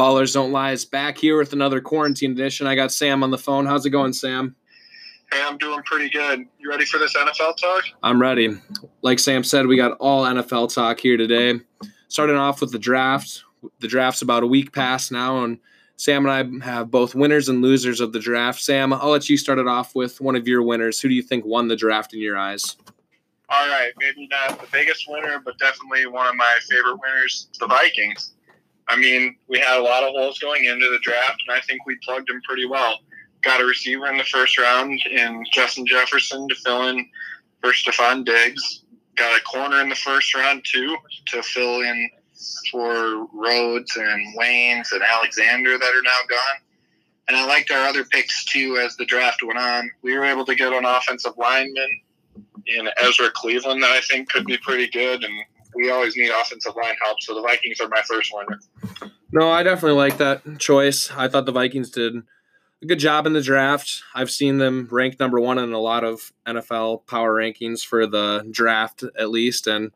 Ballers Don't Lie is back here with another quarantine edition. I got Sam on the phone. How's it going, Sam? Hey, I'm doing pretty good. You ready for this NFL talk? I'm ready. Like Sam said, we got all NFL talk here today. Starting off with the draft. The draft's about a week past now, and Sam and I have both winners and losers of the draft. Sam, I'll let you start it off with one of your winners. Who do you think won the draft in your eyes? All right, maybe not the biggest winner, but definitely one of my favorite winners, the Vikings. I mean, we had a lot of holes going into the draft, and I think we plugged them pretty well. Got a receiver in the first round in Justin Jefferson to fill in for Stefon Diggs. Got a corner in the first round, too, to fill in for Rhodes and Waynes and Alexander that are now gone. And I liked our other picks, too, as the draft went on. We were able to get an offensive lineman in Ezra Cleveland that I think could be pretty good, and we always need offensive line help. So the Vikings are my first winner. No, I definitely like that choice. I thought the Vikings did a good job in the draft. I've seen them ranked number one in a lot of NFL power rankings for the draft, at least. And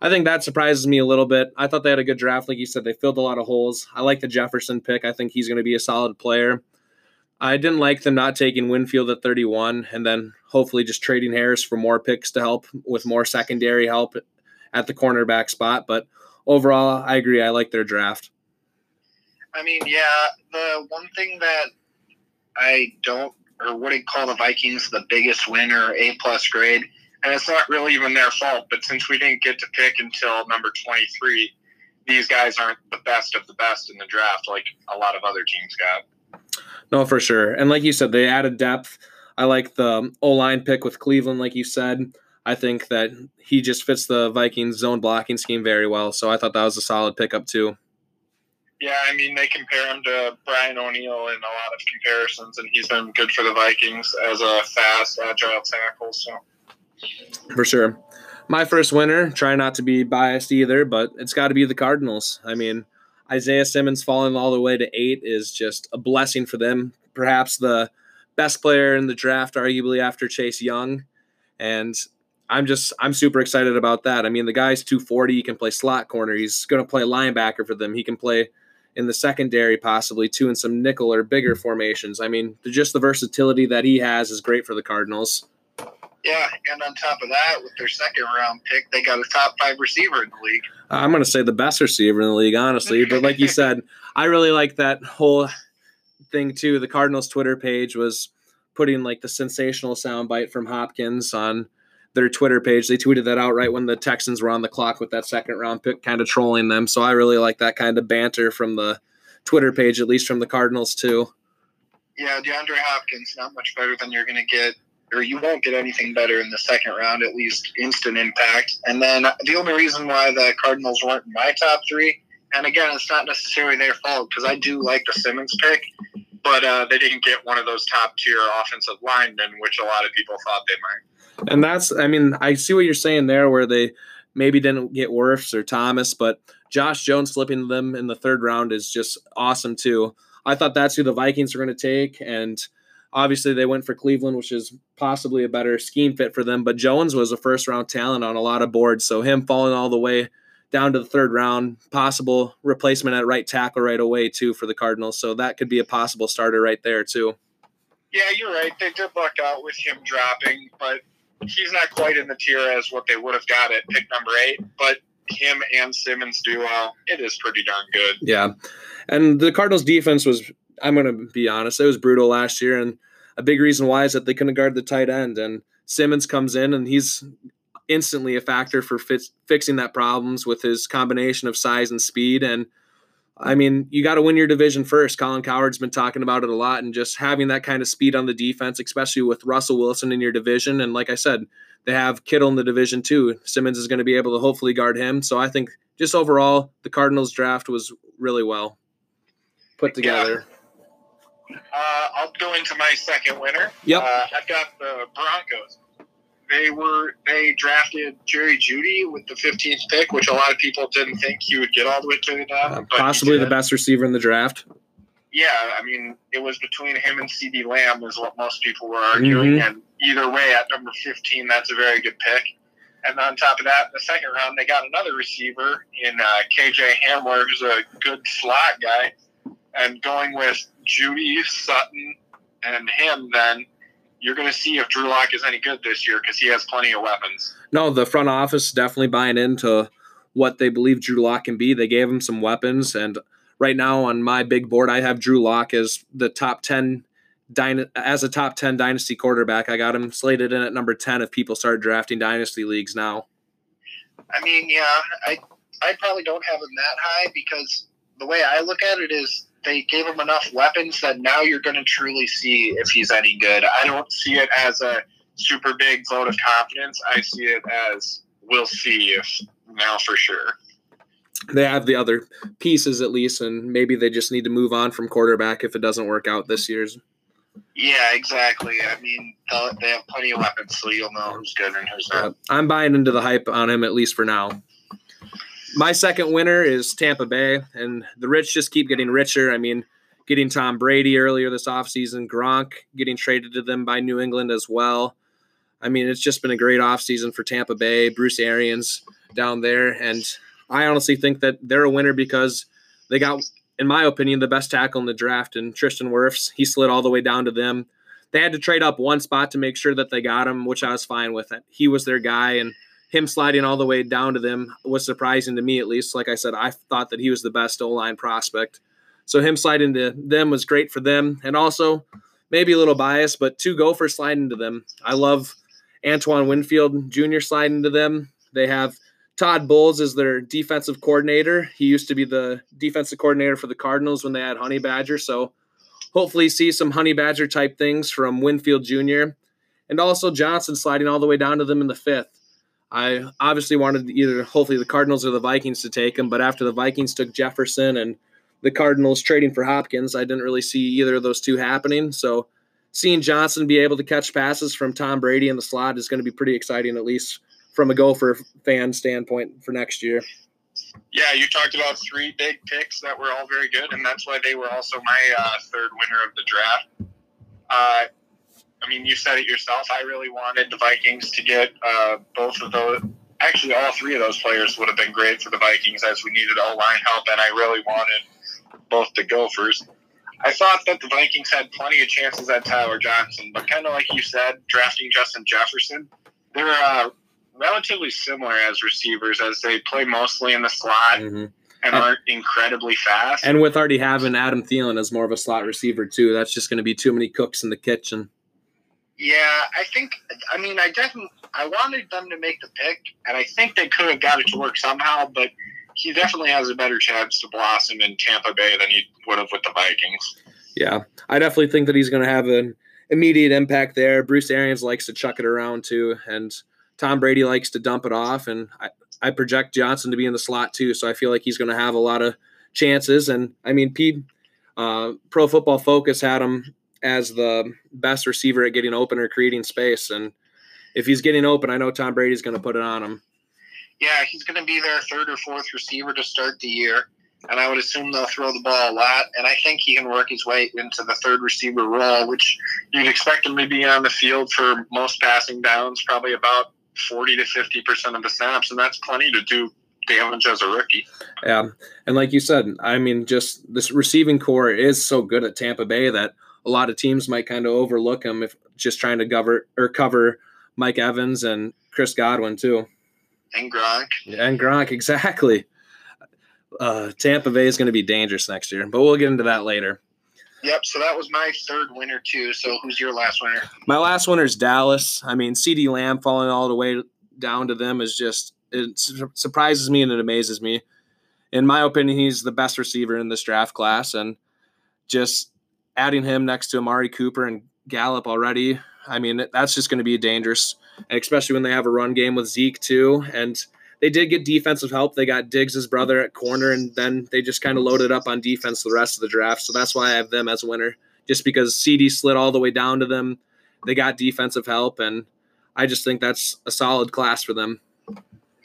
I think that surprises me a little bit. I thought they had a good draft. Like you said, they filled a lot of holes. I like the Jefferson pick. I think he's going to be a solid player. I didn't like them not taking Winfield at 31 and then hopefully just trading Harris for more picks to help with more secondary help at the cornerback spot. But overall, I agree. I like their draft. I mean, yeah, the one thing that I don't or wouldn't call the Vikings the biggest win or A plus grade, and it's not really even their fault, but since we didn't get to pick until number 23, these guys aren't the best of the best in the draft like a lot of other teams got. No, for sure. And like you said, they added depth. I like the O line pick with Cleveland, like you said. I think that he just fits the Vikings zone blocking scheme very well. So I thought that was a solid pickup too. Yeah, I mean they compare him to Brian O'Neill in a lot of comparisons, and he's been good for the Vikings as a fast, agile tackle. So for sure, my first winner. Try not to be biased either, but it's got to be the Cardinals. I mean, Isaiah Simmons falling all the way to eight is just a blessing for them. Perhaps the best player in the draft, arguably after Chase Young, and I'm just I'm super excited about that. I mean, the guy's 240. He can play slot corner. He's going to play linebacker for them. He can play in the secondary possibly too in some nickel or bigger formations. I mean, just the versatility that he has is great for the Cardinals. Yeah, and on top of that, with their second round pick, they got a top five receiver in the league. I'm going to say the best receiver in the league, honestly. But like you said, I really like that whole thing too. The Cardinals Twitter page was putting like the sensational soundbite from Hopkins on their Twitter page. They tweeted that out right when the Texans were on the clock with that second round pick, kind of trolling them. So I really like that kind of banter from the Twitter page, at least from the Cardinals too. Yeah, DeAndre Hopkins, not much better than you're going to get, or you won't get anything better in the second round, at least instant impact. And then the only reason why the Cardinals weren't in my top three, and again, it's not necessarily their fault because I do like the Simmons pick, but uh, they didn't get one of those top tier offensive linemen, which a lot of people thought they might. And that's, I mean, I see what you're saying there, where they maybe didn't get Wirfs or Thomas, but Josh Jones flipping them in the third round is just awesome too. I thought that's who the Vikings were going to take, and obviously they went for Cleveland, which is possibly a better scheme fit for them. But Jones was a first round talent on a lot of boards, so him falling all the way down to the third round, possible replacement at right tackle right away too for the Cardinals. So that could be a possible starter right there too. Yeah, you're right. They did luck out with him dropping, but he's not quite in the tier as what they would have got at pick number eight, but him and Simmons duo, it is pretty darn good. Yeah. And the Cardinals defense was, I'm going to be honest, it was brutal last year. And a big reason why is that they couldn't guard the tight end. And Simmons comes in and he's instantly a factor for fixing that problems with his combination of size and speed. And I mean, you got to win your division first. Colin Cowherd's been talking about it a lot, and just having that kind of speed on the defense, especially with Russell Wilson in your division. And like I said, they have Kittle in the division too. Simmons is going to be able to hopefully guard him. So I think just overall, the Cardinals draft was really well put together. Yeah. Uh, I'll go into my second winner. Yep. Uh, I've got the Broncos they were they drafted Jerry Jeudy with the 15th pick, which a lot of people didn't think he would get all the way to that. Uh, possibly the best receiver in the draft. Yeah, I mean, it was between him and CeeDee Lamb, is what most people were arguing. Mm-hmm. And either way, at number 15, that's a very good pick. And on top of that, in the second round, they got another receiver in uh, KJ Hamler, who's a good slot guy. and going with Jeudy, Sutton, and him, then you're going to see if Drew Lock is any good this year because he has plenty of weapons. No, the front office definitely buying into what they believe Drew Lock can be. They gave him some weapons, and right now on my big board, I have Drew Lock as the top ten as a top 10 dynasty quarterback. I got him slated in at number 10 if people start drafting dynasty leagues now. I mean, yeah, I I probably don't have him that high because the way I look at it is they gave him enough weapons that now you're going to truly see if he's any good. I don't see it as a super big vote of confidence. I see it as we'll see if now for sure. They have the other pieces at least, and maybe they just need to move on from quarterback if it doesn't work out this year's. Yeah, exactly. I mean, they have plenty of weapons, so you'll know who's good and who's not. I'm buying into the hype on him at least for now my second winner is Tampa Bay, and the rich just keep getting richer. I mean, getting Tom Brady earlier this offseason, Gronk getting traded to them by New England as well. I mean, it's just been a great offseason for Tampa Bay, Bruce Arians down there. And I honestly think that they're a winner because they got, in my opinion, the best tackle in the draft. And Tristan Wirfs, he slid all the way down to them. They had to trade up one spot to make sure that they got him, which I was fine with. It. He was their guy. And him sliding all the way down to them was surprising to me, at least. Like I said, I thought that he was the best O line prospect. So him sliding to them was great for them. And also, maybe a little biased, but two Gophers sliding to them. I love Antoine Winfield Jr. sliding to them. They have Todd Bowles as their defensive coordinator. He used to be the defensive coordinator for the Cardinals when they had Honey Badger. So hopefully see some Honey Badger type things from Winfield Jr. And also Johnson sliding all the way down to them in the fifth. I obviously wanted either hopefully the Cardinals or the Vikings to take him, but after the Vikings took Jefferson and the Cardinals trading for Hopkins, I didn't really see either of those two happening. So seeing Johnson be able to catch passes from Tom Brady in the slot is going to be pretty exciting, at least from a Gopher fan standpoint for next year. Yeah, you talked about three big picks that were all very good, and that's why they were also my uh, third winner of the draft. Uh, I mean, you said it yourself. I really wanted the Vikings to get uh, both of those. Actually, all three of those players would have been great for the Vikings as we needed O line help, and I really wanted both the Gophers. I thought that the Vikings had plenty of chances at Tyler Johnson, but kind of like you said, drafting Justin Jefferson, they're uh, relatively similar as receivers as they play mostly in the slot. Mm-hmm and aren't incredibly fast. And with already having Adam Thielen as more of a slot receiver too, that's just going to be too many cooks in the kitchen. Yeah, I think. I mean, I definitely I wanted them to make the pick, and I think they could have got it to work somehow. But he definitely has a better chance to blossom in Tampa Bay than he would have with the Vikings. Yeah, I definitely think that he's going to have an immediate impact there. Bruce Arians likes to chuck it around too, and Tom Brady likes to dump it off. And I, I project Johnson to be in the slot too, so I feel like he's going to have a lot of chances. And I mean, Pete, uh, Pro Football Focus had him as the best receiver at getting open or creating space. And if he's getting open, I know Tom Brady's going to put it on him. Yeah, he's going to be their third or fourth receiver to start the year. And I would assume they'll throw the ball a lot. And I think he can work his way into the third receiver role, which you'd expect him to be on the field for most passing downs, probably about 40 to 50% of the snaps. And that's plenty to do damage as a rookie. Yeah. And like you said, I mean, just this receiving corps is so good at Tampa Bay that – a lot of teams might kind of overlook him if just trying to cover or cover Mike Evans and Chris Godwin too. And Gronk. And Gronk, exactly. Uh, Tampa Bay is going to be dangerous next year, but we'll get into that later. Yep. So that was my third winner too. So who's your last winner? My last winner is Dallas. I mean, CeeDee Lamb falling all the way down to them is just it surprises me and it amazes me. In my opinion, he's the best receiver in this draft class, and just adding him next to Amari Cooper and Gallup already, I mean, that's just going to be dangerous, and especially when they have a run game with Zeke too. And they did get defensive help. They got Diggs' brother at corner, and then they just kind of loaded up on defense the rest of the draft. So that's why I have them as a winner, just because CeeDee slid all the way down to them. They got defensive help, and I just think that's a solid class for them.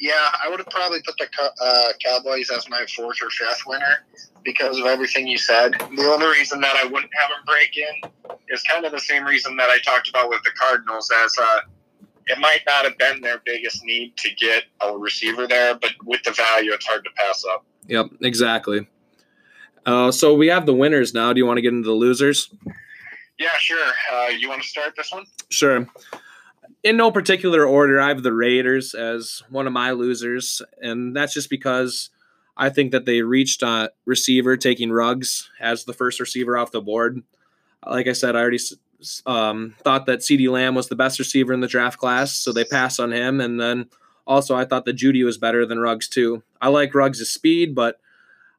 Yeah, I would have probably put the uh, Cowboys as my fourth or fifth winner because of everything you said. The only reason that I wouldn't have him break in is kind of the same reason that I talked about with the Cardinals, as uh, it might not have been their biggest need to get a receiver there, but with the value, it's hard to pass up. Yep, exactly. Uh, so we have the winners now. Do you want to get into the losers? Yeah, sure. Uh, you want to start this one? Sure. In no particular order, I have the Raiders as one of my losers, and that's just because I think that they reached a receiver taking Ruggs as the first receiver off the board. Like I said, I already um, thought that CeeDee Lamb was the best receiver in the draft class, so they pass on him. And then also, I thought that Jeudy was better than Ruggs too. I like Ruggs' speed, but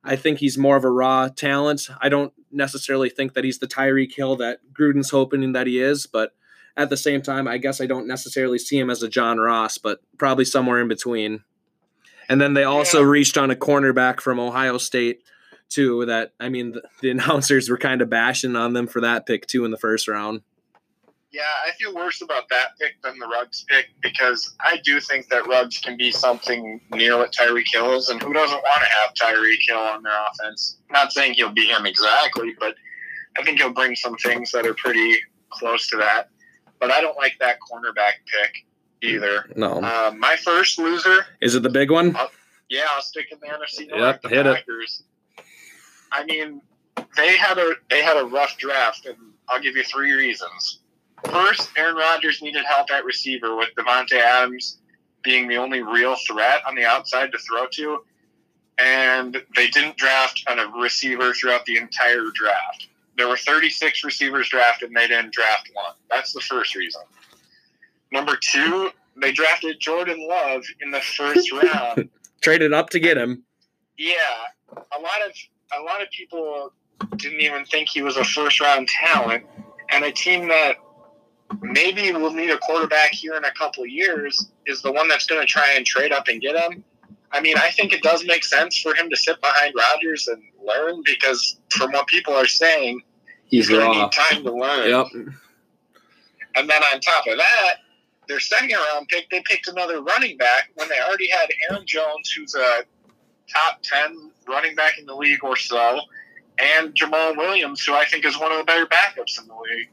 I think he's more of a raw talent. I don't necessarily think that he's the Tyreek Hill that Gruden's hoping that he is, but at the same time, I guess I don't necessarily see him as a John Ross, but probably somewhere in between. And then they also yeah. reached on a cornerback from Ohio State too. That I mean, the, the announcers were kind of bashing on them for that pick too in the first round. Yeah, I feel worse about that pick than the Ruggs pick because I do think that Ruggs can be something near what Tyreek Hill is, and who doesn't want to have Tyreek Hill on their offense? Not saying he'll be him exactly, but I think he'll bring some things that are pretty close to that. But I don't like that cornerback pick either. No. Uh, my first loser. Is it the big one? I'll, yeah, I'll stick in the NFC North. Yep, the hit Packers. It. I mean, they had a they had a rough draft, and I'll give you three reasons. First, Aaron Rodgers needed help at receiver with Davante Adams being the only real threat on the outside to throw to, and they didn't draft a receiver throughout the entire draft. There were 36 receivers drafted, and they didn't draft one. That's the first reason. Number two, they drafted Jordan Love in the first round. Traded up to get him. Yeah, a lot of a lot of people didn't even think he was a first round talent, and a team that maybe we'll need a quarterback here in a couple years is the one that's going to try and trade up and get him. I mean, I think it does make sense for him to sit behind Rodgers and learn because, from what people are saying, he's, he's going to need time to learn. Yep. And then on top of that, their second round pick, they picked another running back when they already had Aaron Jones, who's a top 10 running back in the league or so, and Jamaal Williams, who I think is one of the better backups in the league.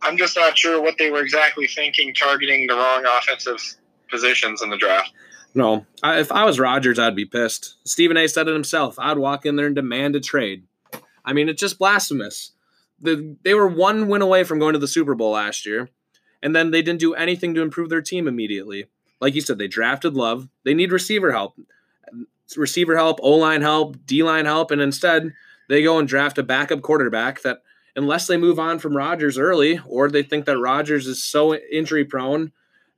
I'm just not sure what they were exactly thinking, targeting the wrong offensive positions in the draft. No, I, if I was Rodgers, I'd be pissed. Stephen A. said it himself. I'd walk in there and demand a trade. I mean, it's just blasphemous. The, they were one win away from going to the Super Bowl last year, and then they didn't do anything to improve their team immediately. Like you said, they drafted Love. They need receiver help, receiver help, O line help, D line help, and instead they go and draft a backup quarterback that unless they move on from Rodgers early or they think that Rodgers is so injury prone,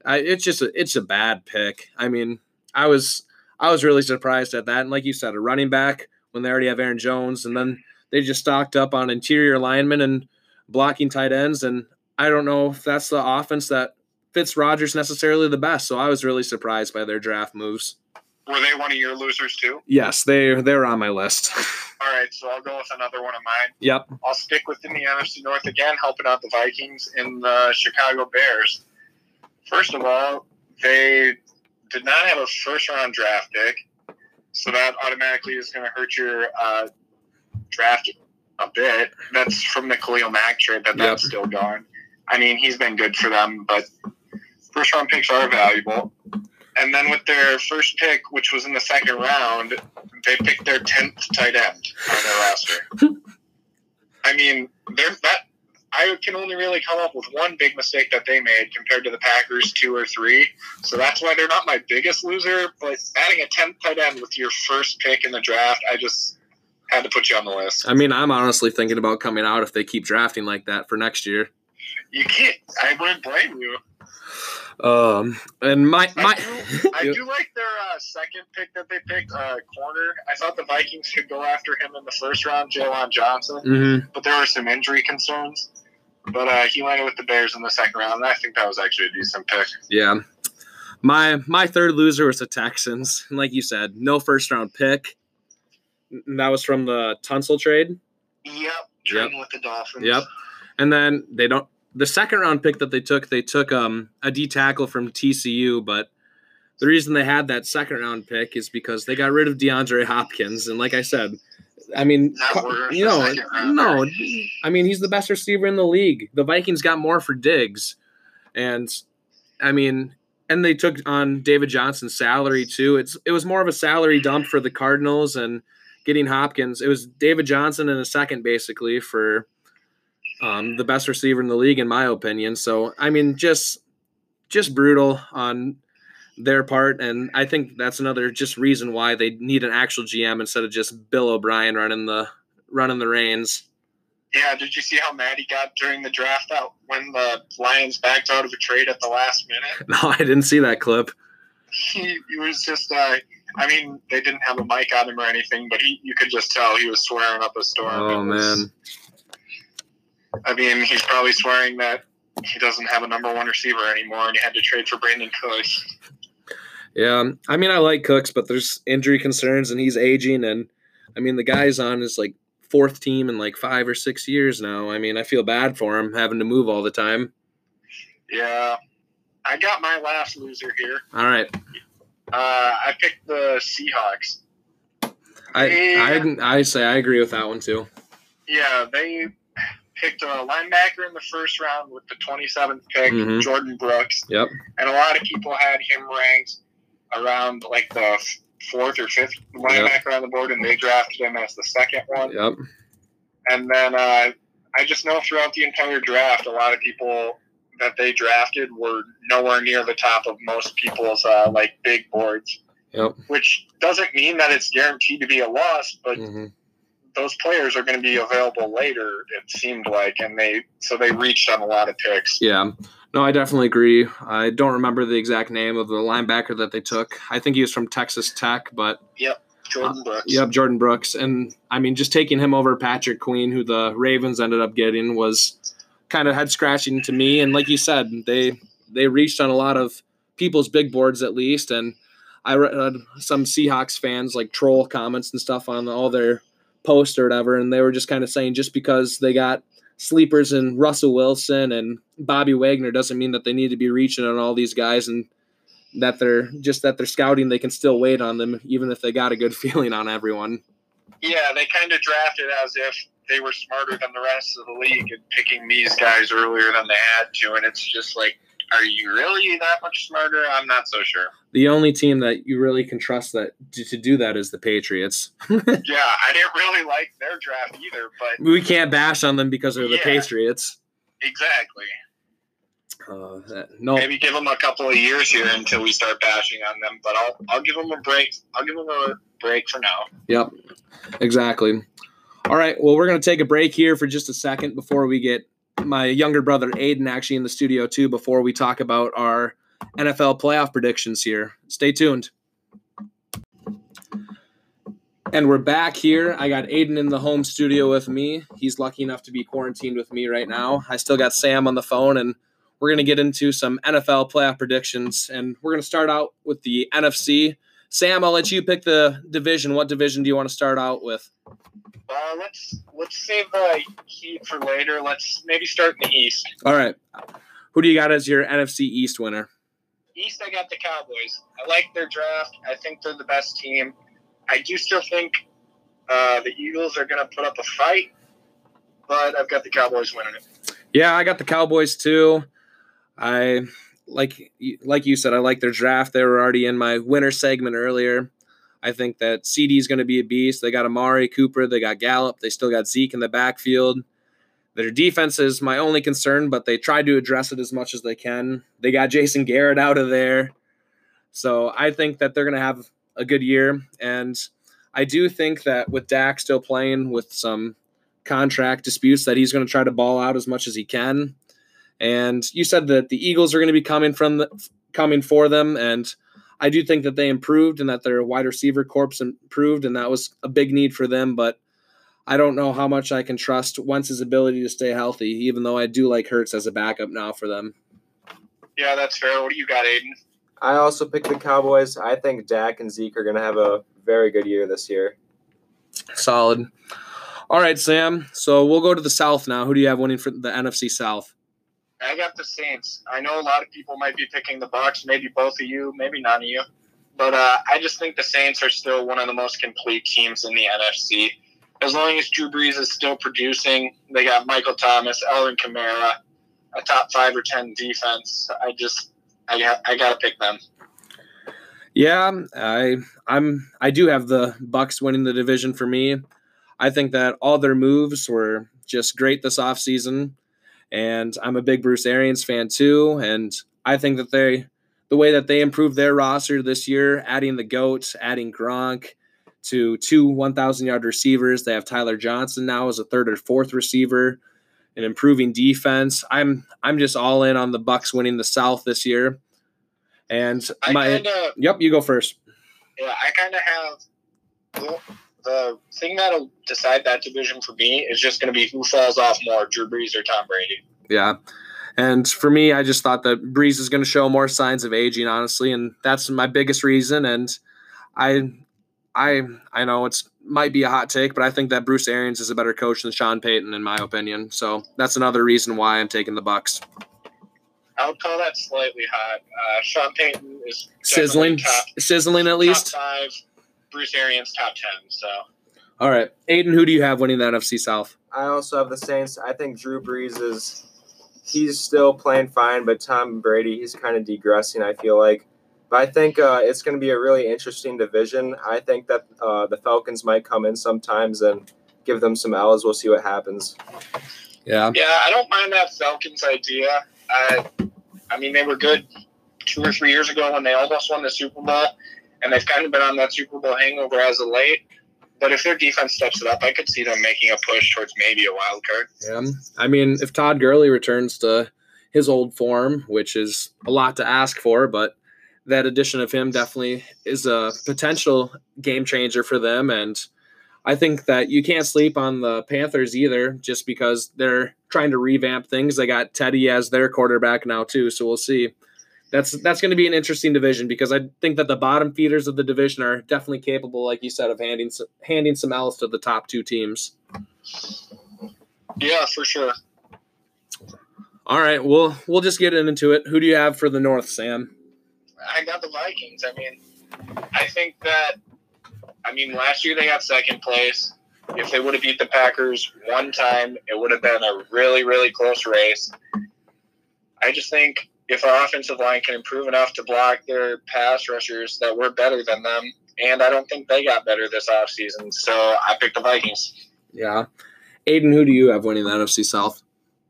I, it's just a, it's a bad pick. I mean, I was I was really surprised at that. And like you said, a running back when they already have Aaron Jones, and then they just stocked up on interior linemen and blocking tight ends. And I don't know if that's the offense that fits Rodgers necessarily the best. So I was really surprised by their draft moves. Were they one of your losers too? Yes, they they're on my list. All right, so I'll go with another one of mine. Yep. I'll stick within the NFC North again, helping out the Vikings in the Chicago Bears. First of all, they did not have a first round draft pick, so that automatically is going to hurt your uh, draft a bit. That's from the Khalil Mack trade that yep. that's still gone. I mean, he's been good for them, but first round picks are valuable. And then with their first pick, which was in the second round, they picked their tenth tight end on their roster. I mean, they're that. I can only really come up with one big mistake that they made compared to the Packers two or three. So that's why they're not my biggest loser. But adding a tenth tight end with your first pick in the draft, I just had to put you on the list. I mean, I'm honestly thinking about coming out if they keep drafting like that for next year. You can't. I wouldn't blame you. Um, and my my, I do, I do like their uh, second pick that they picked, uh, corner. I thought the Vikings could go after him in the first round, Jaylon Johnson, mm-hmm. but there were some injury concerns. But uh, he landed with the Bears in the second round, and I think that was actually a decent pick. Yeah. My my third loser was the Texans. And like you said, no first round pick. That was from the Tunsil trade. Yep. Trading yep. with the Dolphins. Yep. And then they don't the second round pick that they took, they took um, a D tackle from TCU, but the reason they had that second round pick is because they got rid of DeAndre Hopkins, and like I said, I mean, you know, no, I mean he's the best receiver in the league. The Vikings got more for Diggs, and I mean, and they took on David Johnson's salary too. It's it was more of a salary dump for the Cardinals, and getting Hopkins. It was David Johnson in a second, basically, for um, the best receiver in the league, in my opinion. So, I mean, just just brutal on their part, and I think that's another just reason why they need an actual GM instead of just Bill O'Brien running the running the reins. Yeah, did you see how mad he got during the draft out when the Lions backed out of a trade at the last minute? No, I didn't see that clip. He, he was just, uh, I mean, they didn't have a mic on him or anything, but he, you could just tell he was swearing up a storm. Oh, was, man. I mean, he's probably swearing that he doesn't have a number one receiver anymore and he had to trade for Brandin Cooks. Yeah, I mean, I like Cooks, but there's injury concerns and he's aging. And I mean, the guy's on his like fourth team in like five or six years now. I mean, I feel bad for him having to move all the time. Yeah, I got my last loser here. All right. Uh, I picked the Seahawks. I, I I say I agree with that one too. Yeah, they picked a linebacker in the first round with the 27th pick, mm-hmm. Jordyn Brooks. Yep. And a lot of people had him ranked around like the fourth or fifth linebacker yep. on the board, and they drafted him as the second one. Yep. And then uh, I just know throughout the entire draft, a lot of people that they drafted were nowhere near the top of most people's uh, like big boards. Yep. Which doesn't mean that it's guaranteed to be a loss, but mm-hmm. those players are going to be available later. It seemed like, and they so they reached on a lot of picks. Yeah. No, I definitely agree. I don't remember the exact name of the linebacker that they took. I think he was from Texas Tech, but yep, Jordyn Brooks. Uh, yep, Jordyn Brooks. And I mean, just taking him over Patrick Queen, who the Ravens ended up getting, was kind of head scratching to me. And like you said, they they reached on a lot of people's big boards at least. And I read some Seahawks fans like troll comments and stuff on all their posts or whatever, and they were just kind of saying just because they got sleepers in Russell Wilson and Bobby Wagner doesn't mean that they need to be reaching on all these guys and that they're just that they're scouting they can still wait on them even if they got a good feeling on everyone. Yeah, they kind of drafted as if they were smarter than the rest of the league and picking these guys earlier than they had to and it's just like are you really that much smarter? I'm not so sure. The only team that you really can trust that to do that is the Patriots. yeah, I didn't really like their draft either, but we can't bash on them because they're the yeah, Patriots. Exactly. Uh, that, no. Maybe give them a couple of years here until we start bashing on them, but I'll I'll give them a break. I'll give them a break for now. Yep, exactly. All right. Well, we're going to take a break here for just a second before we get my younger brother Aiden actually in the studio too before we talk about our NFL playoff predictions here. Stay tuned. And we're back here. I got Aiden in the home studio with me. He's lucky enough to be quarantined with me right now. I still got Sam on the phone, and we're going to get into some NFL playoff predictions. And we're going to start out with the NFC. Sam, I'll let you pick the division. What division do you want to start out with? Uh, let's let's save the Heat for later. Let's maybe start in the East. All right. Who do you got as your NFC East winner? East, I got the Cowboys. I like their draft. I think they're the best team. I do still think uh, the Eagles are going to put up a fight, but I've got the Cowboys winning it. Yeah, I got the Cowboys too. I like like you said, I like their draft. They were already in my winner segment earlier. I think that CeeDee is going to be a beast. They got Amari Cooper, they got Gallup, they still got Zeke in the backfield. Their defense is my only concern, but they tried to address it as much as they can. They got Jason Garrett out of there. So I think that they're going to have a good year. And I do think that with Dak still playing with some contract disputes, that he's going to try to ball out as much as he can. And you said that the Eagles are going to be coming from the, coming for them, and I do think that they improved and that their wide receiver corps improved, and that was a big need for them. But I don't know how much I can trust Wentz's ability to stay healthy, even though I do like Hurts as a backup now for them. Yeah, that's fair. What do you got, Aiden? I also picked the Cowboys. I think Dak and Zeke are going to have a very good year this year. Solid. All right, Sam. So we'll go to the South now. Who do you have winning for the NFC South? I got the Saints. I know a lot of people might be picking the Bucks, maybe both of you, maybe none of you. But uh, I just think the Saints are still one of the most complete teams in the NFC. As long as Drew Brees is still producing, they got Michael Thomas, Alvin Kamara, a top five or ten defense. I just, I got, I got to pick them. Yeah, I I'm I do have the Bucks winning the division for me. I think that all their moves were just great this offseason. And I'm a big Bruce Arians fan too. And I think that they the way that they improved their roster this year, adding the GOAT, adding Gronk to two 1,000 yard receivers. They have Tyler Johnson now as a third or fourth receiver and improving defense. I'm I'm just all in on the Bucks winning the South this year. And I my kinda, yep, you go first. yeah, I kind of have the, thing that'll decide that division for me is just going to be who falls off more, Drew Brees or Tom Brady. Yeah. And for me, I just thought that Brees is going to show more signs of aging, honestly, and that's my biggest reason. And I, I, I know it's might be a hot take, but I think that Bruce Arians is a better coach than Sean Payton, in my opinion. So that's another reason why I'm taking the Bucks. I would call that slightly hot. Uh, Sean Payton is Sizzling, top, sizzling at least. five. Bruce Arians top ten. So All right, Aiden, who do you have winning the NFC South? I also have the Saints. I think Drew Brees is he's still playing fine, but Tom Brady he's kind of degressing. I feel like, but I think uh, it's going to be a really interesting division. I think that uh, the Falcons might come in sometimes and give them some L's. We'll see what happens. Yeah, yeah, I don't mind that Falcons idea. I, I mean, they were good two or three years ago when they almost won the Super Bowl, and they've kind of been on that Super Bowl hangover as of late. But if their defense steps it up, I could see them making a push towards maybe a wild card. yeah. I mean, if Todd Gurley returns to his old form, which is a lot to ask for, but that addition of him definitely is a potential game changer for them. And I think that you can't sleep on the Panthers either, just because they're trying to revamp things. They got Teddy as their quarterback now too, so we'll see. That's that's going to be an interesting division because I think that the bottom feeders of the division are definitely capable, like you said, of handing handing some else to the top two teams. Yeah, for sure. All right, we'll we'll just get into it. Who do you have for the North, Sam? I got the Vikings. I mean, I think that, I mean, last year they got second place. If they would have beat the Packers one time, it would have been a really, really close race. I just think if our offensive line can improve enough to block their pass rushers, that we're better than them. And I don't think they got better this offseason. So I picked the Vikings. Yeah, Aiden, who do you have winning the NFC South?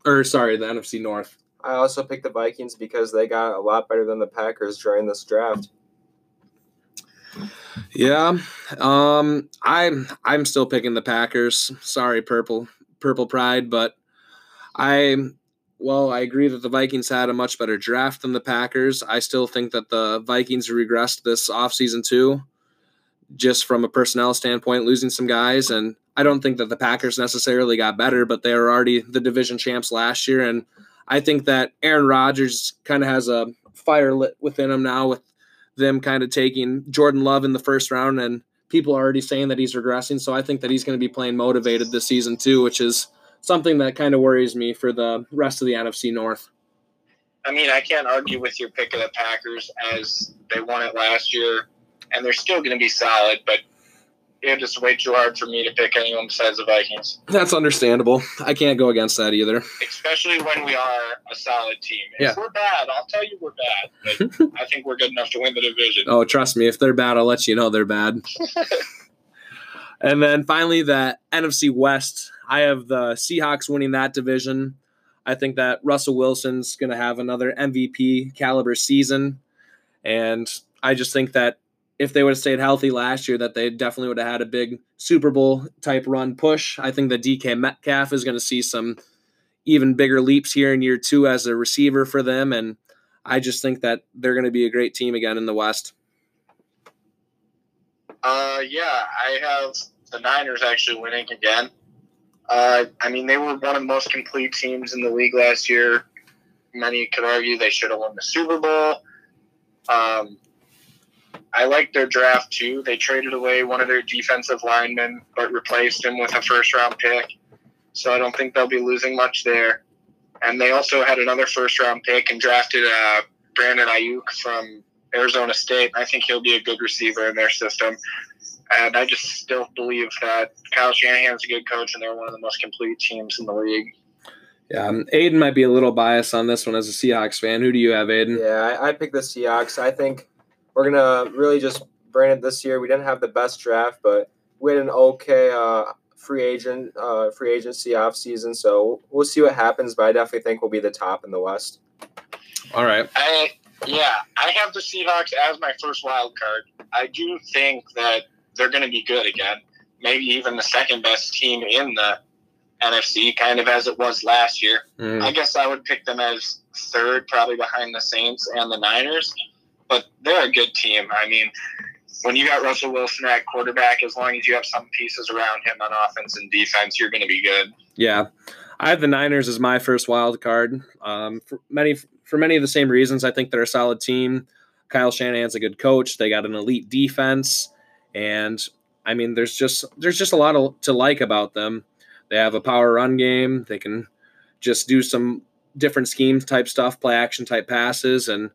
Or sorry, the NFC North. I also picked the Vikings because they got a lot better than the Packers during this draft. Yeah, um, I'm I'm still picking the Packers. Sorry, purple purple pride, but I well, I agree that the Vikings had a much better draft than the Packers. I still think that the Vikings regressed this offseason too, just from a personnel standpoint, losing some guys. And I don't think that the Packers necessarily got better, but they were already the division champs last year. And I think that Aaron Rodgers kind of has a fire lit within him now with them kind of taking Jordan Love in the first round. And people are already saying that he's regressing. So I think that he's going to be playing motivated this season too, which is something that kind of worries me for the rest of the NFC North. I mean, I can't argue with your pick of the Packers as they won it last year, and they're still going to be solid, but it's just way too hard for me to pick anyone besides the Vikings, That's understandable. I can't go against that either. especially when we are a solid team. If Yeah. we're bad, I'll tell you we're bad, but I think we're good enough to win the division. Oh, trust me, if they're bad, I'll let you know they're bad. and then finally, the NFC West. I have the Seahawks winning that division. I think that Russell Wilson's going to have another MVP caliber season. And I just think that if they would have stayed healthy last year, that they definitely would have had a big Super Bowl type run push. I think that DK Metcalf is going to see some even bigger leaps here in year two as a receiver for them. And I just think that they're going to be a great team again in the West. Uh, yeah, I have the Niners actually winning again. Uh, I mean, they were one of the most complete teams in the league last year. Many could argue they should have won the Super Bowl. Um, I like their draft too. They traded away one of their defensive linemen, but replaced him with a first round pick. So I don't think they'll be losing much there. And they also had another first round pick and drafted uh, Brandon Aiyuk from Arizona State. I think he'll be a good receiver in their system. And I just still believe that Kyle Shanahan's a good coach, and they're one of the most complete teams in the league. Yeah, um, Aiden might be a little biased on this one as a Seahawks fan. Who do you have, Aiden? Yeah, I, I picked the Seahawks. I think we're gonna really just brand it this year. We didn't have the best draft, but we had an okay uh, free agent uh, free agency off season. So we'll see what happens. But I definitely think we'll be the top in the West. All right. I yeah, I have the Seahawks as my first wild card. I do think that they're going to be good again. Maybe even the second best team in the NFC, kind of as it was last year. Mm. I guess I would pick them as third, probably behind the Saints and the Niners. But they're a good team. I mean, when you got Russell Wilson at quarterback, as long as you have some pieces around him on offense and defense, you're going to be good. Yeah, I have the Niners as my first wild card. Um, for many for many of the same reasons, I think they're a solid team. Kyle Shanahan's a good coach. They got an elite defense, and I mean, there's just there's just a lot of, to like about them. They have a power run game. They can just do some different scheme type stuff, play action type passes, and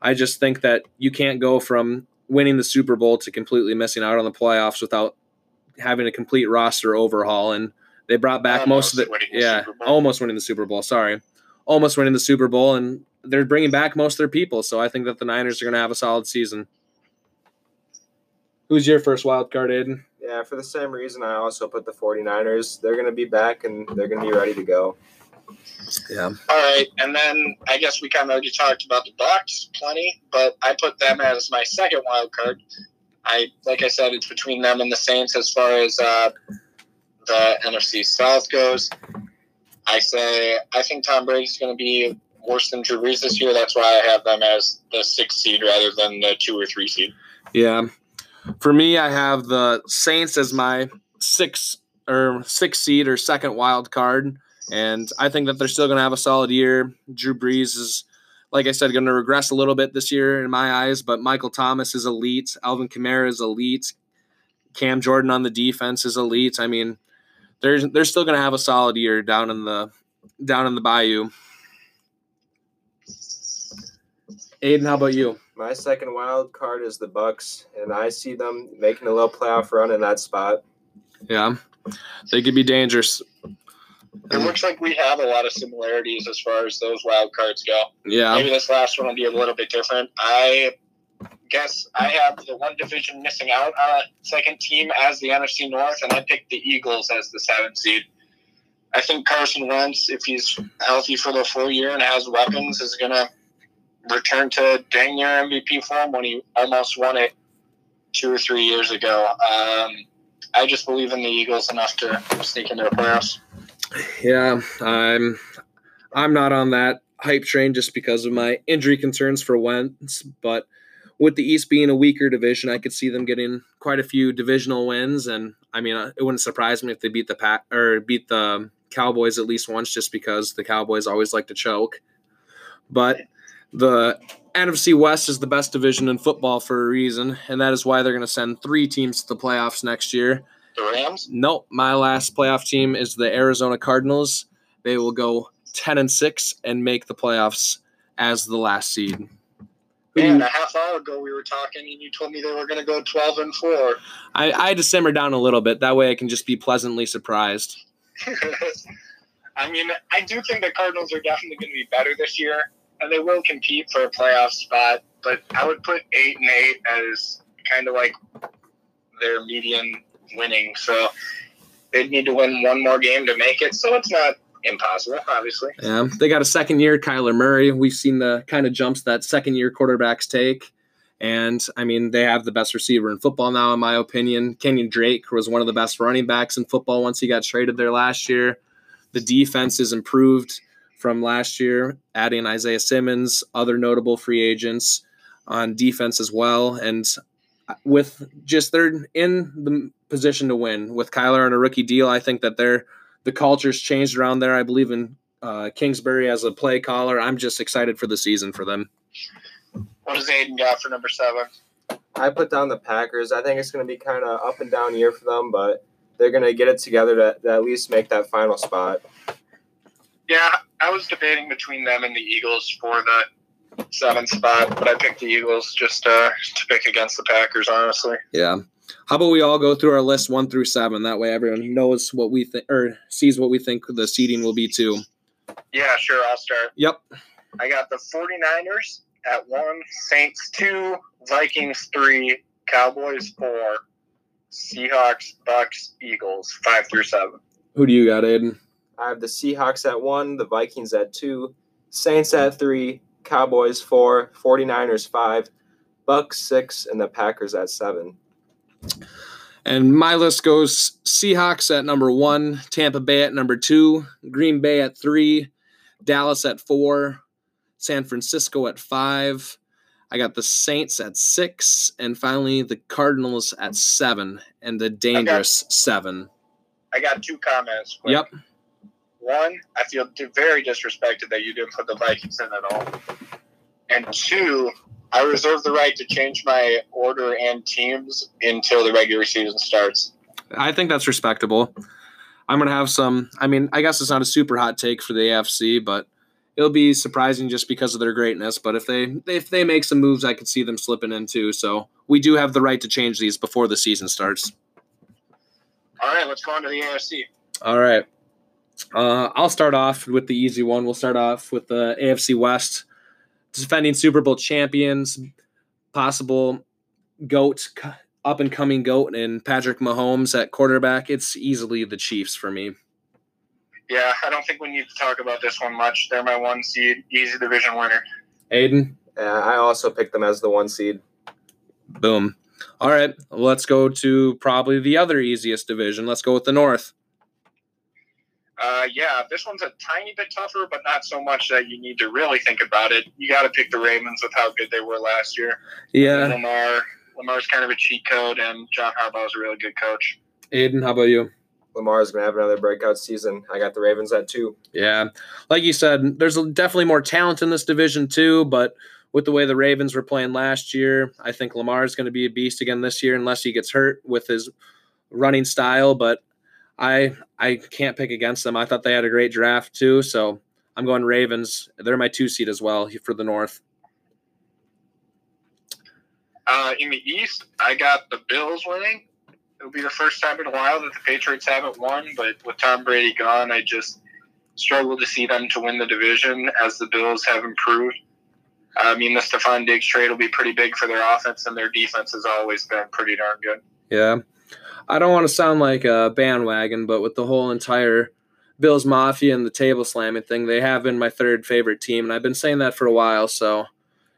I just think that you can't go from winning the Super Bowl to completely missing out on the playoffs without having a complete roster overhaul. And they brought back most of the the yeah, almost winning the Super Bowl. Sorry, almost winning the Super Bowl, and they're bringing back most of their people. So I think that the Niners are going to have a solid season. Who's your first wild card, Aiden? Yeah, for the same reason, I also put the 49ers. They're going to be back and they're going to be ready to go. Yeah, All right, and then I guess we kind of already talked about the Bucks plenty, but I put them as my second wild card. I like I said, it's between them and the Saints as far as uh, the NFC South goes. I say I think Tom Brady's going to be worse than Drew Brees this year. That's why I have them as the sixth seed rather than the two or three seed. yeah. For me, I have the Saints as my six or six seed or second wild card, and I think that they're still going to have a solid year. Drew Brees is, like I said, going to regress a little bit this year in my eyes, but Michael Thomas is elite. Alvin Kamara is elite. Cam Jordan on the defense is elite. I mean, they're they're still going to have a solid year down in the down in the Bayou. Aiden, how about you? My second wild card is the Bucks, and I see them making a little playoff run in that spot. Yeah, they could be dangerous. It looks like we have a lot of similarities as far as those wild cards go. Yeah, Maybe this last one will be a little bit different. I guess I have the one division missing out on a second team as the NFC North, and I picked the Eagles as the seventh seed. I think Carson Wentz, if he's healthy for the full year and has weapons, is going to return to dang near MVP form when he almost won it two or three years ago. Um, I just believe in the Eagles enough to sneak into the playoffs. yeah. I'm I'm not on that hype train just because of my injury concerns for Wentz, but with the East being a weaker division, I could see them getting quite a few divisional wins, and I mean, it wouldn't surprise me if they beat the Pack or beat the Cowboys at least once, just because the Cowboys always like to choke. But the NFC West is the best division in football for a reason, and that is why they're going to send three teams to the playoffs next year. The Rams? Nope, my last playoff team is the Arizona Cardinals. They will go ten and six and make the playoffs as the last seed. Who do you- Man, a half hour ago we were talking, and you told me they were going to go twelve and four. I, I had to simmer down a little bit. That way I can just be pleasantly surprised. I mean, I do think the Cardinals are definitely going to be better this year, and they will compete for a playoff spot. But I would put eight and eight as kind of like their median winning. So they'd need to win one more game to make it. So it's not impossible, obviously. Yeah, they got a second year Kyler Murray. We've seen the kind of jumps that second year quarterbacks take. And I mean, they have the best receiver in football now, in my opinion. Kenyan Drake was one of the best running backs in football once he got traded there last year. The defense is improved from last year, adding Isaiah Simmons, other notable free agents on defense as well. And with just they're in the position to win with Kyler on a rookie deal. I think that they're the culture's changed around there. I believe in uh, Kingsbury as a play caller. I'm just excited for the season for them. What does Aiden got for number seven? I put down the Packers. I think it's going to be kind of up and down year for them, but they're going to get it together to, to at least make that final spot. Yeah, I was debating between them and the Eagles for the seventh spot, but I picked the Eagles just uh, to pick against the Packers, honestly. Yeah. How about we all go through our list one through seven? That way everyone knows what we think or sees what we think the seeding will be too. Yeah, sure, I'll start. Yep. I got the 49ers at one, Saints two, Vikings three, Cowboys four, Seahawks, Bucks, Eagles five through seven. Who do you got, Aiden? I have the Seahawks at one, the Vikings at two, Saints at three, Cowboys four, 49ers five, Bucks six, and the Packers at seven. And my list goes Seahawks at number one, Tampa Bay at number two, Green Bay at three, Dallas at four, San Francisco at five. I got the Saints at six, and finally the Cardinals at seven, and the dangerous seven. I got two comments. quick. Yep. One, I feel very disrespected that you didn't put the Vikings in at all. And two, I reserve the right to change my order and teams until the regular season starts. I think that's respectable. I'm gonna have some. I mean, I guess it's not a super hot take for the AFC, but it'll be surprising just because of their greatness. But if they if they make some moves, I could see them slipping in too. So we do have the right to change these before the season starts. All right, let's go on to the AFC. All right. Uh, I'll start off with the easy one. We'll start off with the AFC West, defending Super Bowl champions, possible goat, up and coming goat, and Patrick Mahomes at quarterback. It's easily the Chiefs for me. Yeah, I don't think we need to talk about this one much. They're my one seed, easy division winner. Aiden, Yeah, I also picked them as the one seed. boom. All right, let's go to probably the other easiest division. Let's go with the North. Uh, yeah, this one's a tiny bit tougher, but not so much that you need to really think about it. You got to pick the Ravens with how good they were last year. Yeah, Lamar, Lamar's kind of a cheat code, and John Harbaugh's a really good coach. Aiden, how about you? Lamar's going to have another breakout season. I got the Ravens at two. Yeah, like you said, there's definitely more talent in this division too. But with the way the Ravens were playing last year, I think Lamar is going to be a beast again this year, unless he gets hurt with his running style. But I I can't pick against them. I thought they had a great draft too, so I'm going Ravens. They're my two seed as well for the North. Uh, in the East, I got the Bills winning. It'll be the first time in a while that the Patriots haven't won, but with Tom Brady gone, I just struggle to see them to win the division as the Bills have improved. I mean, the Stefon Diggs trade will be pretty big for their offense, and their defense has always been pretty darn good. Yeah. I don't want to sound like a bandwagon, but with the whole entire Bills Mafia and the table slamming thing, they have been my third favorite team, and I've been saying that for a while. So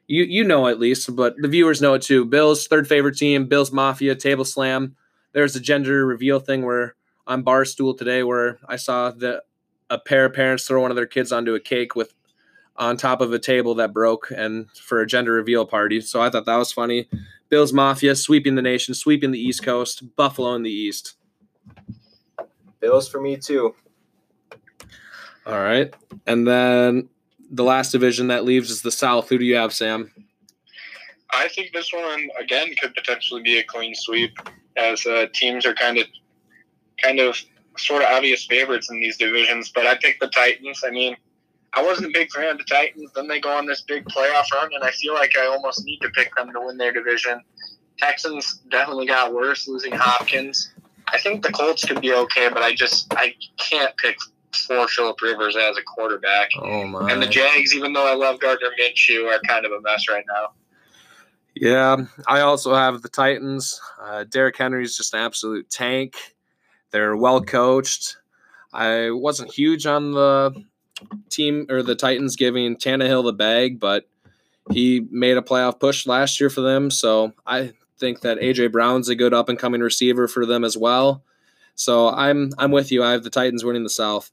you you know at least, but the viewers know it too. Bills third favorite team, Bills Mafia table slam. There's a gender reveal thing where on Barstool today where I saw that a pair of parents throw one of their kids onto a cake with on top of a table that broke and for a gender reveal party. So I thought that was funny. Bills Mafia sweeping the nation, sweeping the East Coast, Buffalo in the East. Bills for me too. All right. And then the last division that leaves is the South. Who do you have, Sam? I think this one again could potentially be a clean sweep, as uh, teams are kind of, kind of, sort of obvious favorites in these divisions. But I picked the Titans. I mean, I wasn't a big fan of the Titans. Then they go on this big playoff run, and I feel like I almost need to pick them to win their division. Texans definitely got worse, losing Hopkins. I think the Colts could be okay, but I just I can't pick for Philip Rivers as a quarterback. Oh my. And the Jags, even though I love Gardner Minshew, are kind of a mess right now. Yeah, I also have the Titans. Uh, Derrick is just an absolute tank. They're well coached. I wasn't huge on the team or the Titans giving Tannehill the bag, but he made a playoff push last year for them. So I think that AJ Brown's a good up and coming receiver for them as well. So I'm I'm with you. I have the Titans winning the South.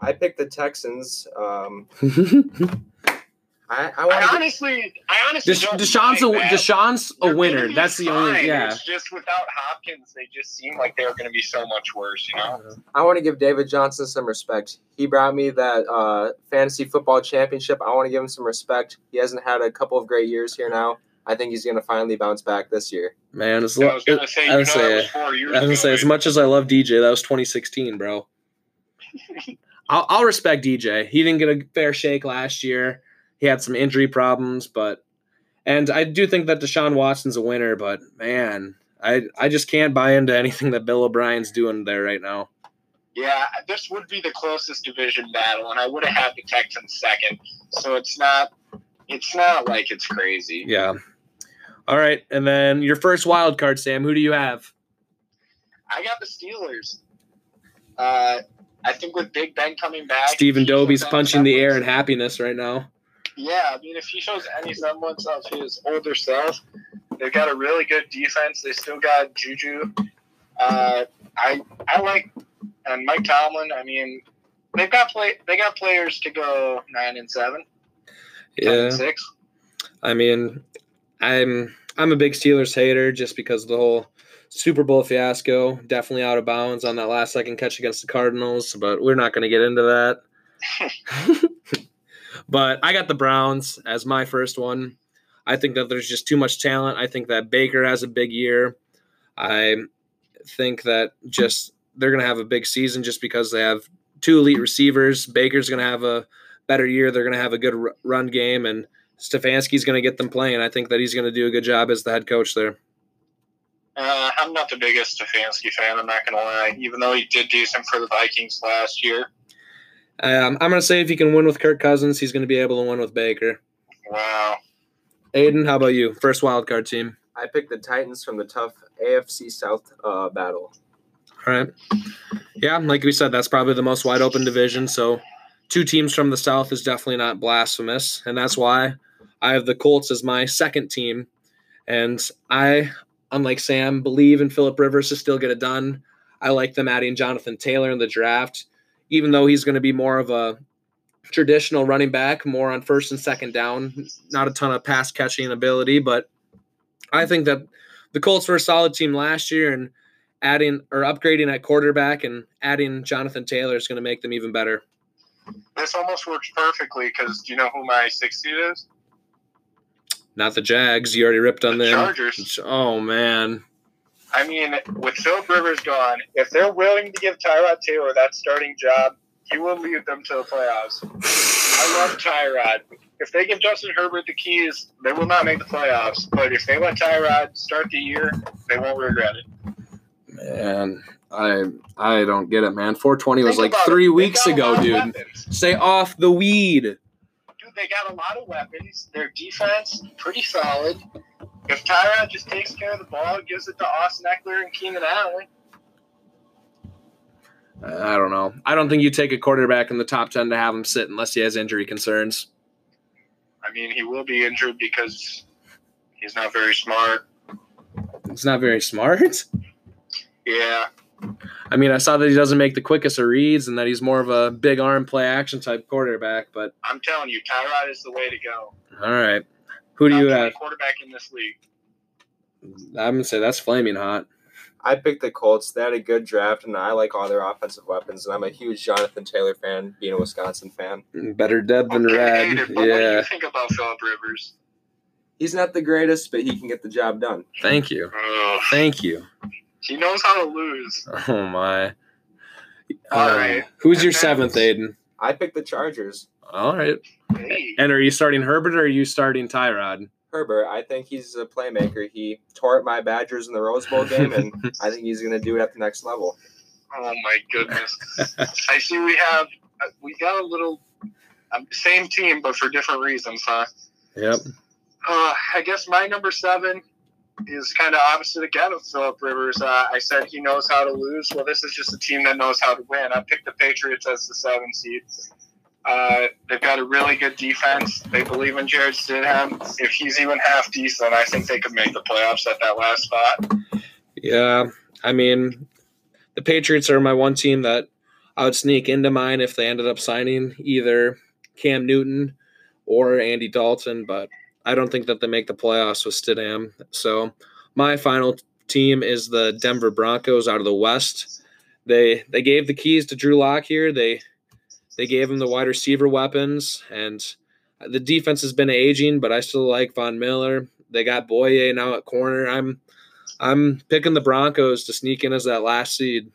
I picked the Texans. Um, I, I I want to. honestly, I honestly Desha- Deshaun's a that. Deshaun's a They're winner. That's the only fine. yeah. It's just without Hopkins, they just seem like they're going to be so much worse. You know. I want to give David Johnson some respect. He brought me that uh, fantasy football championship. I want to give him some respect. He hasn't had a couple of great years here now. I think he's going to finally bounce back this year. Man, as I lo- was going to say, I know, would that say, was I was gonna ago, say, as much as I love DJ, that was 2016, bro. I'll, I'll respect DJ. He didn't get a fair shake last year. He had some injury problems, but and I do think that Deshaun Watson's a winner. But man, I I just can't buy into anything that Bill O'Brien's doing there right now. Yeah, this would be the closest division battle, and I would have had the Texans second. So it's not it's not like it's crazy. Yeah. All right, and then your first wild card, Sam. Who do you have? I got the Steelers. Uh, I think with Big Ben coming back, Stephen Dobie's punching the air in happiness right now. Yeah, I mean, if he shows any semblance of his older self, they've got a really good defense. They still got Juju. Uh, I I like and Mike Tomlin. I mean, they've got play they got players to go nine and seven. Yeah. and six. I mean, I'm I'm a big Steelers hater just because of the whole Super Bowl fiasco. Definitely out of bounds on that last second catch against the Cardinals, but we're not going to get into that. but I got the Browns as my first one. I think that there's just too much talent. I think that Baker has a big year. I think that just they're going to have a big season just because they have two elite receivers. Baker's going to have a better year. They're going to have a good run game, and Stefanski's going to get them playing. I think that he's going to do a good job as the head coach there. Uh, I'm not the biggest Stefanski fan. I'm not gonna lie, even though he did decent for the Vikings last year. Um, I'm going to say if he can win with Kirk Cousins, he's going to be able to win with Baker. Wow. Aiden, how about you? First wild card team. I picked the Titans from the tough AFC South uh, battle. All right. Yeah, like we said, that's probably the most wide open division. So, two teams from the South is definitely not blasphemous. And that's why I have the Colts as my second team. And I, unlike Sam, believe in Philip Rivers to still get it done. I like them adding Jonathan Taylor in the draft, even though he's going to be more of a traditional running back, more on first and second down, not a ton of pass catching ability. But I think that the Colts were a solid team last year. And adding or upgrading at quarterback and adding Jonathan Taylor is going to make them even better. This almost works perfectly because do you know who my sixth seed is? Not the Jags. You already ripped on The them. Chargers. Oh man. I mean, with Philip Rivers gone, if they're willing to give Tyrod Taylor that starting job, he will lead them to the playoffs. I love Tyrod. If they give Justin Herbert the keys, they will not make the playoffs. But if they let Tyrod start the year, they won't regret it. Man, I I don't get it, man. 420 was Think like about it. three weeks ago, dude. Stay off the weed. Dude, they got a lot of weapons. Their defense, pretty solid. If Tyrod just takes care of the ball, gives it to Austin Ekeler and Keenan Allen, I don't know. I don't think you take a quarterback in the top 10 to have him sit unless he has injury concerns. I mean, he will be injured because he's not very smart. It's not very smart. Yeah, I mean, I saw that he doesn't make the quickest of reads and that he's more of a big arm play action type quarterback, but I'm telling you, Tyrod is the way to go. all right. Who do Top you have? Quarterback in this league. I'm going to say that's flaming hot. I picked the Colts. They had a good draft, and I like all their offensive weapons. And I'm a huge Jonathan Taylor fan, being a Wisconsin fan. Better dead than Okay, red. Aiden, but what do Yeah. you think about Philip Rivers? He's not the greatest, but he can get the job done. Thank you. Ugh. Thank you. he knows how to lose. Oh my. All Uh, right. Who's your And then- seventh, Aiden? I picked the Chargers. All right. Hey, And are you starting Herbert or are you starting Tyrod? Herbert, I think he's a playmaker. He tore up my Badgers in the Rose Bowl game, and I think he's going to do it at the next level. oh my goodness. I see we have uh, we got a little um, same team, but for different reasons, huh? Yep. Uh, I guess my number seven is kind of opposite again of Philip Rivers. Uh, I said he knows how to lose. Well, this is just a team that knows how to win. I picked the Patriots as the seven seed. Uh, they've got a really good defense. They believe in Jarrett Stidham. If he's even half decent, I think they could make the playoffs at that last spot. Yeah. I mean, the Patriots are my one team that I would sneak into mine if they ended up signing either Cam Newton or Andy Dalton, but I don't think that they make the playoffs with Stidham. So my final team is the Denver Broncos out of the West. They they gave the keys to Drew Lock here. They they gave him the wide receiver weapons, and the defense has been aging, but I still like Von Miller. They got Bouye now at corner. I'm I'm picking the Broncos to sneak in as that last seed.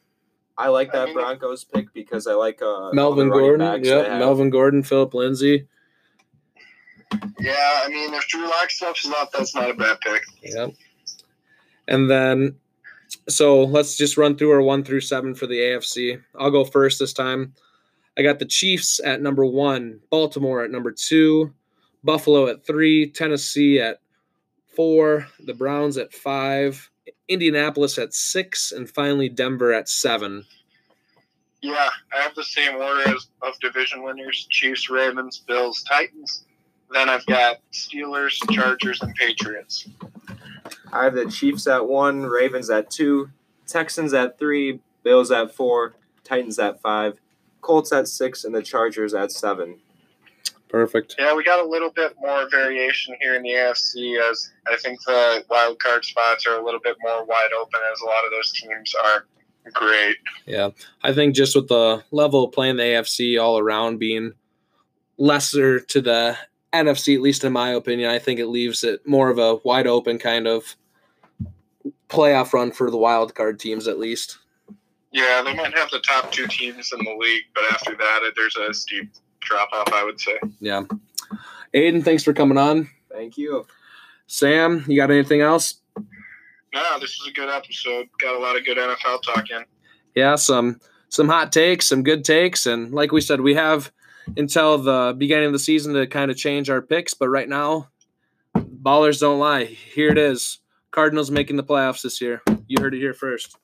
I like that mean- Broncos pick because I like uh, Melvin Gordon, backs yep. Melvin Gordon, Phillip Lindsay, Yeah, I mean, if Drew Lock steps up, that's not a bad pick. yep. And then, so let's just run through our one through seven for the AFC. I'll go first this time. I got the Chiefs at number one, Baltimore at number two, Buffalo at three, Tennessee at four, the Browns at five, Indianapolis at six, and finally Denver at seven. Yeah, I have the same order as of division winners: Chiefs, Ravens, Bills, Titans. Then I've got Steelers, Chargers, and Patriots. I have the Chiefs at one, Ravens at two, Texans at three, Bills at four, Titans at five, Colts at six, and the Chargers at seven. Perfect. Yeah, we got a little bit more variation here in the AFC as I think the wild card spots are a little bit more wide open as a lot of those teams are great. Yeah. I think just with the level of playing the AFC all around being lesser to the NFC, at least in my opinion, I think it leaves it more of a wide open kind of playoff run for the wild card teams at least. Yeah, they might have the top two teams in the league, but after that, there's a steep drop off, I would say. Yeah. Aiden, thanks for coming on. Thank you. Sam, you got anything else? No, this was a good episode. Got a lot of good NFL talk in. Yeah, some some hot takes, some good takes, and like we said, we have until the beginning of the season to kind of change our picks. But right now, ballers don't lie. Here it is: Cardinals making the playoffs this year. You heard it here first.